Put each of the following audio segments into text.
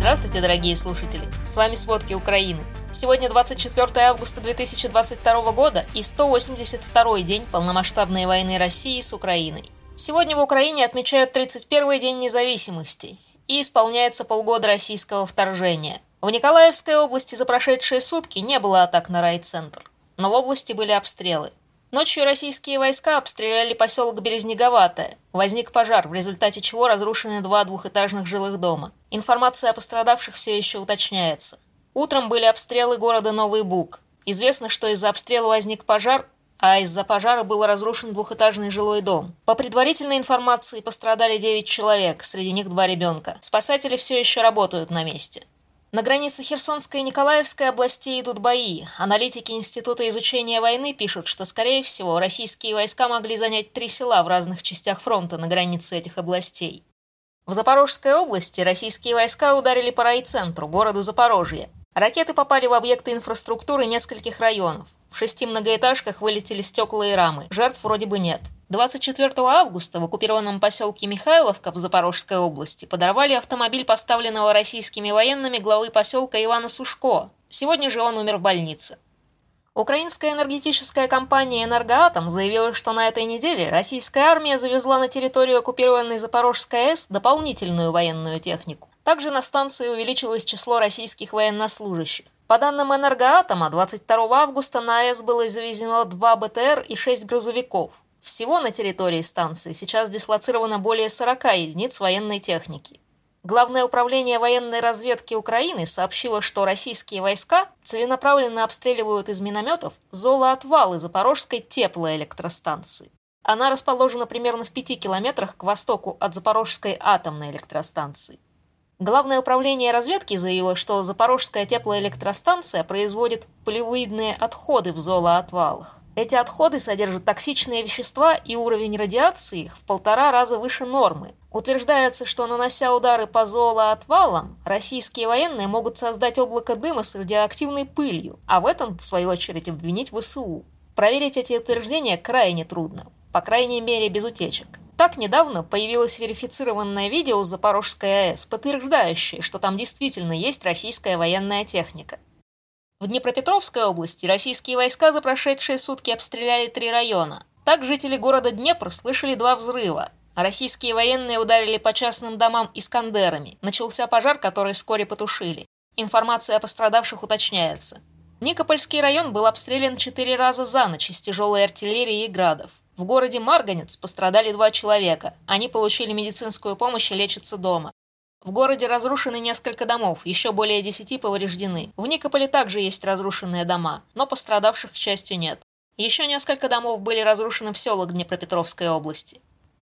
Здравствуйте, дорогие слушатели! С вами «Сводки Украины». Сегодня 24 августа 2022 года и 182 день полномасштабной войны России с Украиной. Сегодня в Украине отмечают 31 день независимости и исполняется полгода российского вторжения. В Николаевской области за прошедшие сутки не было атак на райцентр, но в области были обстрелы. Ночью российские войска обстреляли поселок Березнеговатое. Возник пожар, в результате чего разрушены два двухэтажных жилых дома. Информация о пострадавших все еще уточняется. Утром были обстрелы города Новый Буг. Известно, что из-за обстрела возник пожар, а из-за пожара был разрушен двухэтажный жилой дом. По предварительной информации пострадали 9 человек, среди них два ребенка. Спасатели все еще работают на месте. На границе Херсонской и Николаевской областей идут бои. Аналитики Института изучения войны пишут, что, скорее всего, российские войска могли занять три села в разных частях фронта на границе этих областей. В Запорожской области российские войска ударили по райцентру, городу Запорожье. Ракеты попали в объекты инфраструктуры нескольких районов. В шести многоэтажках вылетели стекла и рамы. Жертв вроде бы нет. 24 августа в оккупированном поселке Михайловка в Запорожской области подорвали автомобиль, поставленного российскими военными главы поселка Ивана Сушко. Сегодня же он умер в больнице. Украинская энергетическая компания «Энергоатом» заявила, что на этой неделе российская армия завезла на территорию оккупированной Запорожской АЭС дополнительную военную технику. Также на станции увеличилось число российских военнослужащих. По данным «Энергоатома», 22 августа на АЭС было завезено 2 БТР и 6 грузовиков. Всего на территории станции сейчас дислоцировано более 40 единиц военной техники. Главное управление военной разведки Украины сообщило, что российские войска целенаправленно обстреливают из минометов золоотвалы Запорожской теплоэлектростанции. Она расположена примерно в 5 километрах к востоку от Запорожской атомной электростанции. Главное управление разведки заявило, что Запорожская теплоэлектростанция производит полевоидные отходы в золоотвалах. Эти отходы содержат токсичные вещества и уровень радиации их в полтора раза выше нормы. Утверждается, что нанося удары по золоотвалам, российские военные могут создать облако дыма с радиоактивной пылью, а в этом, в свою очередь, обвинить ВСУ. Проверить эти утверждения крайне трудно, по крайней мере без утечек. Так недавно появилось верифицированное видео с Запорожской АЭС, подтверждающее, что там действительно есть российская военная техника. В Днепропетровской области российские войска за прошедшие сутки обстреляли три района. Так жители города Днепр слышали два взрыва. Российские военные ударили по частным домам искандерами. Начался пожар, который вскоре потушили. Информация о пострадавших уточняется. Никопольский район был обстрелян четыре раза за ночь из тяжелой артиллерии и градов. В городе Марганец пострадали два человека. Они получили медицинскую помощь и лечатся дома. В городе разрушены несколько домов, еще более десяти повреждены. В Никополе также есть разрушенные дома, но пострадавших, к счастью, нет. Еще несколько домов были разрушены в селах Днепропетровской области.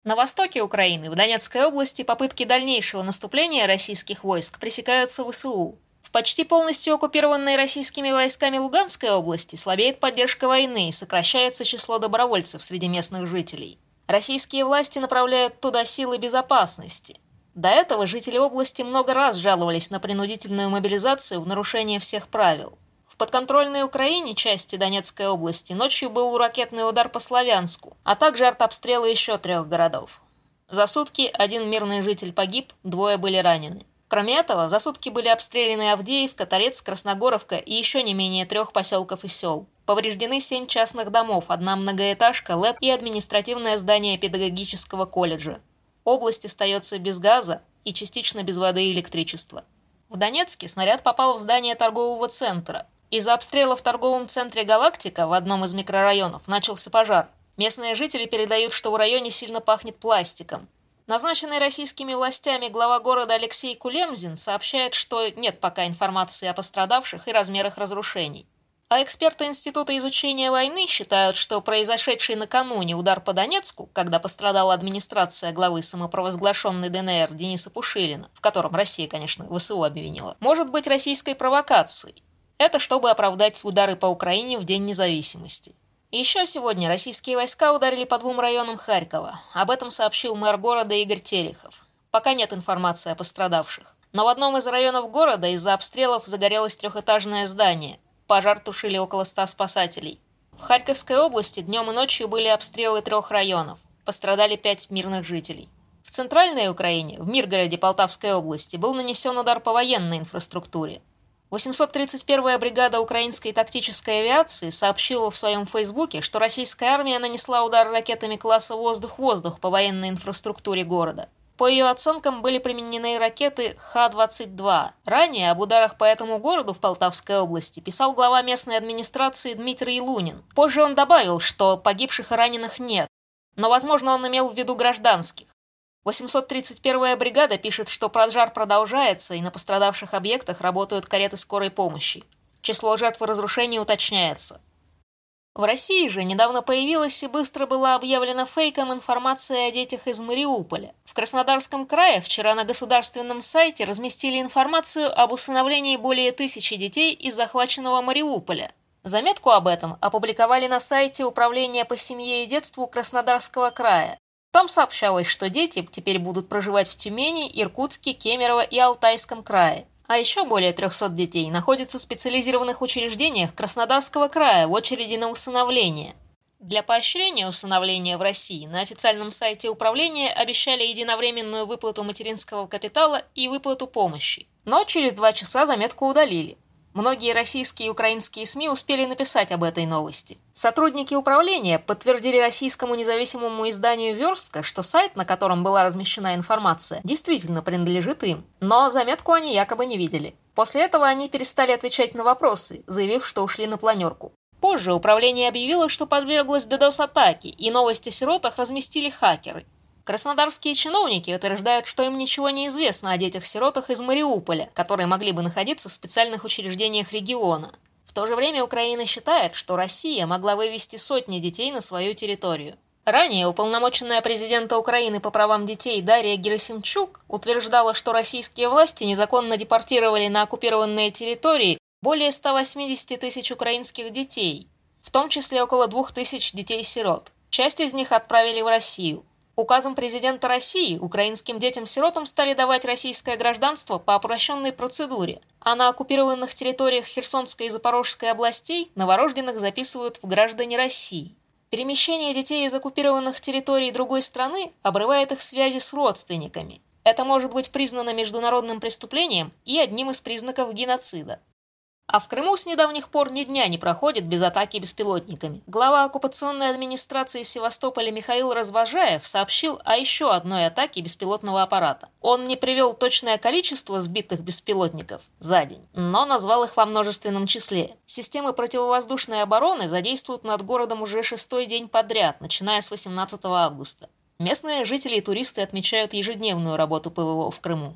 На востоке Украины, в Донецкой области, попытки дальнейшего наступления российских войск пресекаются ВСУ. Почти полностью оккупированной российскими войсками Луганской области слабеет поддержка войны и сокращается число добровольцев среди местных жителей. Российские власти направляют туда силы безопасности. До этого жители области много раз жаловались на принудительную мобилизацию в нарушение всех правил. В подконтрольной Украине части Донецкой области ночью был ракетный удар по Славянску, а также артобстрелы еще трех городов. За сутки один мирный житель погиб, двое были ранены. Кроме этого, за сутки были обстреляны Авдеевка, Торец, Красногоровка и еще не менее трех поселков и сел. Повреждены семь частных домов, одна многоэтажка, ЛЭП и административное здание педагогического колледжа. Область остается без газа и частично без воды и электричества. В Донецке снаряд попал в здание торгового центра. Из-за обстрела в торговом центре «Галактика» в одном из микрорайонов начался пожар. Местные жители передают, что в районе сильно пахнет пластиком. Назначенный российскими властями глава города Алексей Кулемзин сообщает, что нет пока информации о пострадавших и размерах разрушений. А эксперты Института изучения войны считают, что произошедший накануне удар по Донецку, когда пострадала администрация главы самопровозглашенной ДНР Дениса Пушилина, в котором Россия, конечно, ВСУ обвинила, может быть российской провокацией. Это чтобы оправдать удары по Украине в День независимости. Еще сегодня российские войска ударили по двум районам Харькова. Об этом сообщил мэр города Игорь Терехов. Пока нет информации о пострадавших. Но в одном из районов города из-за обстрелов загорелось трехэтажное здание – Пожар тушили около ста спасателей. В Харьковской области днем и ночью были обстрелы трех районов. Пострадали пять мирных жителей. В центральной Украине, в Миргороде Полтавской области, был нанесен удар по военной инфраструктуре. 831-я бригада украинской тактической авиации сообщила в своем фейсбуке, что российская армия нанесла удар ракетами класса «Воздух-воздух» по военной инфраструктуре города. По ее оценкам были применены ракеты Х-22. Ранее об ударах по этому городу в Полтавской области писал глава местной администрации Дмитрий Лунин. Позже он добавил, что погибших и раненых нет, но, возможно, он имел в виду гражданских. 831-я бригада пишет, что пожар продолжается и на пострадавших объектах работают кареты скорой помощи. Число жертв разрушений уточняется. В России же недавно появилась и быстро была объявлена фейком информация о детях из Мариуполя. В Краснодарском крае вчера на государственном сайте разместили информацию об усыновлении более тысячи детей из захваченного Мариуполя. Заметку об этом опубликовали на сайте Управления по семье и детству Краснодарского края. Там сообщалось, что дети теперь будут проживать в Тюмени, Иркутске, Кемерово и Алтайском крае. А еще более 300 детей находятся в специализированных учреждениях Краснодарского края в очереди на усыновление. Для поощрения усыновления в России на официальном сайте управления обещали единовременную выплату материнского капитала и выплату помощи. Но через два часа заметку удалили. Многие российские и украинские СМИ успели написать об этой новости. Сотрудники управления подтвердили российскому независимому изданию «Верстка», что сайт, на котором была размещена информация, действительно принадлежит им, но заметку они якобы не видели. После этого они перестали отвечать на вопросы, заявив, что ушли на планерку. Позже управление объявило, что подверглось DDoS-атаке, и новости о сиротах разместили хакеры. Краснодарские чиновники утверждают, что им ничего не известно о детях-сиротах из Мариуполя, которые могли бы находиться в специальных учреждениях региона. В то же время Украина считает, что Россия могла вывести сотни детей на свою территорию. Ранее уполномоченная президента Украины по правам детей Дарья Герасимчук утверждала, что российские власти незаконно депортировали на оккупированные территории более 180 тысяч украинских детей, в том числе около 2000 детей-сирот. Часть из них отправили в Россию. Указом президента России украинским детям-сиротам стали давать российское гражданство по упрощенной процедуре, а на оккупированных территориях Херсонской и Запорожской областей новорожденных записывают в граждане России. Перемещение детей из оккупированных территорий другой страны обрывает их связи с родственниками. Это может быть признано международным преступлением и одним из признаков геноцида. А в Крыму с недавних пор ни дня не проходит без атаки беспилотниками. Глава оккупационной администрации Севастополя Михаил Развожаев сообщил о еще одной атаке беспилотного аппарата. Он не привел точное количество сбитых беспилотников за день, но назвал их во множественном числе. Системы противовоздушной обороны задействуют над городом уже шестой день подряд, начиная с 18 августа. Местные жители и туристы отмечают ежедневную работу ПВО в Крыму.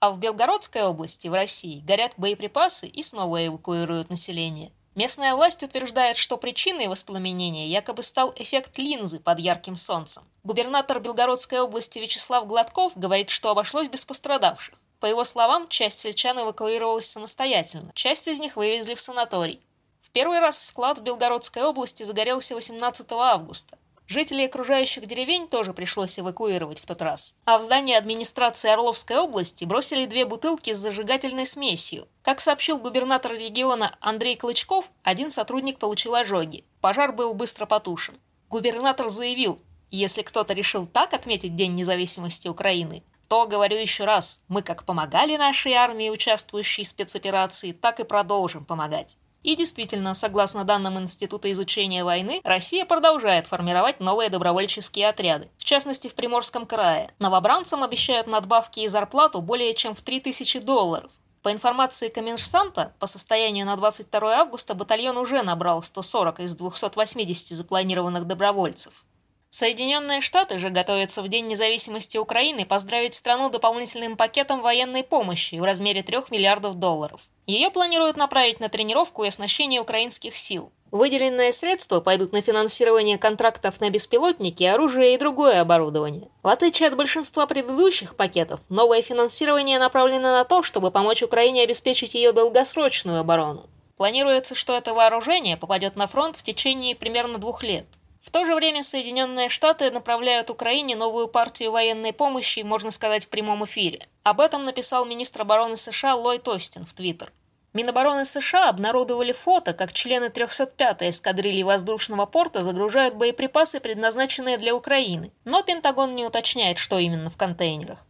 А в Белгородской области, в России, горят боеприпасы и снова эвакуируют население. Местная власть утверждает, что причиной воспламенения якобы стал эффект линзы под ярким солнцем. Губернатор Белгородской области Вячеслав Гладков говорит, что обошлось без пострадавших. По его словам, часть сельчан эвакуировалась самостоятельно, часть из них вывезли в санаторий. В первый раз склад в Белгородской области загорелся 18 августа. Жителей окружающих деревень тоже пришлось эвакуировать в тот раз. А в здании администрации Орловской области бросили две бутылки с зажигательной смесью. Как сообщил губернатор региона Андрей Клычков, один сотрудник получил ожоги. Пожар был быстро потушен. Губернатор заявил, если кто-то решил так отметить День независимости Украины, то, говорю еще раз, мы как помогали нашей армии, участвующей в спецоперации, так и продолжим помогать. И действительно, согласно данным Института изучения войны, Россия продолжает формировать новые добровольческие отряды. В частности, в Приморском крае. Новобранцам обещают надбавки и зарплату более чем в 3000 долларов. По информации коммерсанта, по состоянию на 22 августа батальон уже набрал 140 из 280 запланированных добровольцев. Соединенные Штаты же готовятся в День независимости Украины поздравить страну дополнительным пакетом военной помощи в размере 3 миллиардов долларов. Ее планируют направить на тренировку и оснащение украинских сил. Выделенные средства пойдут на финансирование контрактов на беспилотники, оружие и другое оборудование. В отличие от большинства предыдущих пакетов, новое финансирование направлено на то, чтобы помочь Украине обеспечить ее долгосрочную оборону. Планируется, что это вооружение попадет на фронт в течение примерно двух лет. В то же время Соединенные Штаты направляют Украине новую партию военной помощи, можно сказать, в прямом эфире. Об этом написал министр обороны США Ллойд Остин в Твиттер. Минобороны США обнародовали фото, как члены 305-й эскадрильи воздушного порта загружают боеприпасы, предназначенные для Украины, но Пентагон не уточняет, что именно в контейнерах.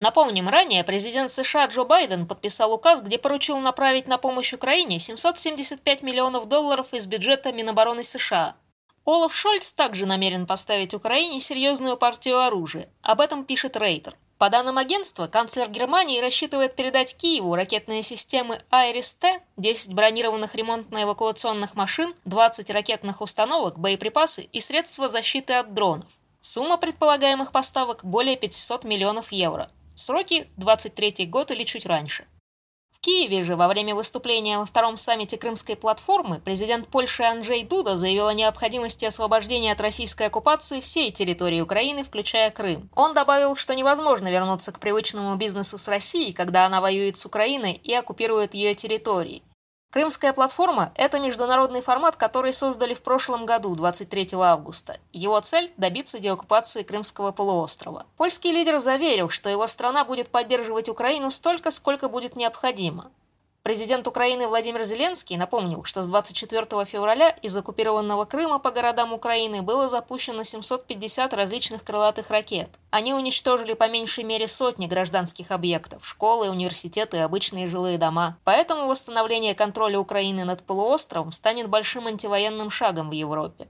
Напомним, ранее президент США Джо Байден подписал указ, где поручил направить на помощь Украине 775 миллионов долларов из бюджета Минобороны США. Олаф Шольц также намерен поставить Украине серьезную партию оружия. Об этом пишет Рейтер. По данным агентства, канцлер Германии рассчитывает передать Киеву ракетные системы Айрис-Т, 10 бронированных ремонтно-эвакуационных машин, 20 ракетных установок, боеприпасы и средства защиты от дронов. Сумма предполагаемых поставок более 500 миллионов евро. Сроки – 23 год или чуть раньше. Киеве же во время выступления во втором саммите Крымской платформы президент Польши Анджей Дуда заявил о необходимости освобождения от российской оккупации всей территории Украины, включая Крым. Он добавил, что невозможно вернуться к привычному бизнесу с Россией, когда она воюет с Украиной и оккупирует ее территории. Крымская платформа – это международный формат, который создали в прошлом году, 23 августа. Его цель – добиться деоккупации Крымского полуострова. Польский лидер заверил, что его страна будет поддерживать Украину столько, сколько будет необходимо. Президент Украины Владимир Зеленский напомнил, что с 24 февраля из оккупированного Крыма по городам Украины было запущено 750 различных крылатых ракет. Они уничтожили по меньшей мере сотни гражданских объектов – школы, университеты обычные жилые дома. Поэтому восстановление контроля Украины над полуостровом станет большим антивоенным шагом в Европе.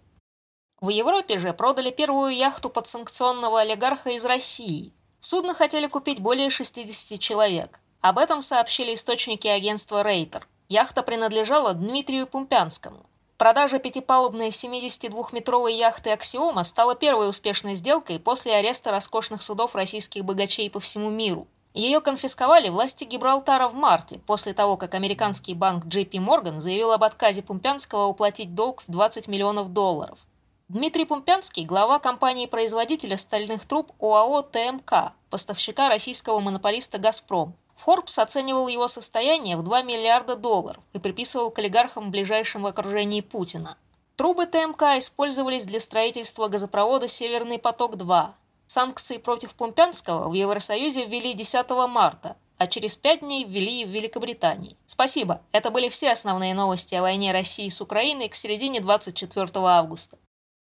В Европе же продали первую яхту подсанкционного олигарха из России. Судно хотели купить более 60 человек. Об этом сообщили источники агентства Рейтер. Яхта принадлежала Дмитрию Пумпянскому. Продажа пятипалубной 72-метровой яхты «Аксиома» стала первой успешной сделкой после ареста роскошных судов российских богачей по всему миру. Ее конфисковали власти Гибралтара в марте, после того, как американский банк JP Morgan заявил об отказе Пумпянского уплатить долг в 20 миллионов долларов. Дмитрий Пумпянский – глава компании-производителя стальных труб ОАО «ТМК», поставщика российского монополиста «Газпром», Forbes оценивал его состояние в 2 миллиарда долларов и приписывал к олигархам в ближайшем окружении Путина. Трубы ТМК использовались для строительства газопровода «Северный поток-2». Санкции против Пумпянского в Евросоюзе ввели 10 марта, а через пять дней ввели и в Великобритании. Спасибо. Это были все основные новости о войне России с Украиной к середине 24 августа.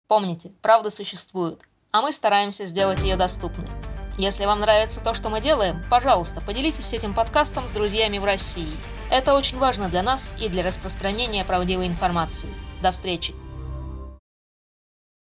Помните, правда существует, а мы стараемся сделать ее доступной. Если вам нравится то, что мы делаем, пожалуйста, поделитесь этим подкастом с друзьями в России. Это очень важно для нас и для распространения правдивой информации. До встречи!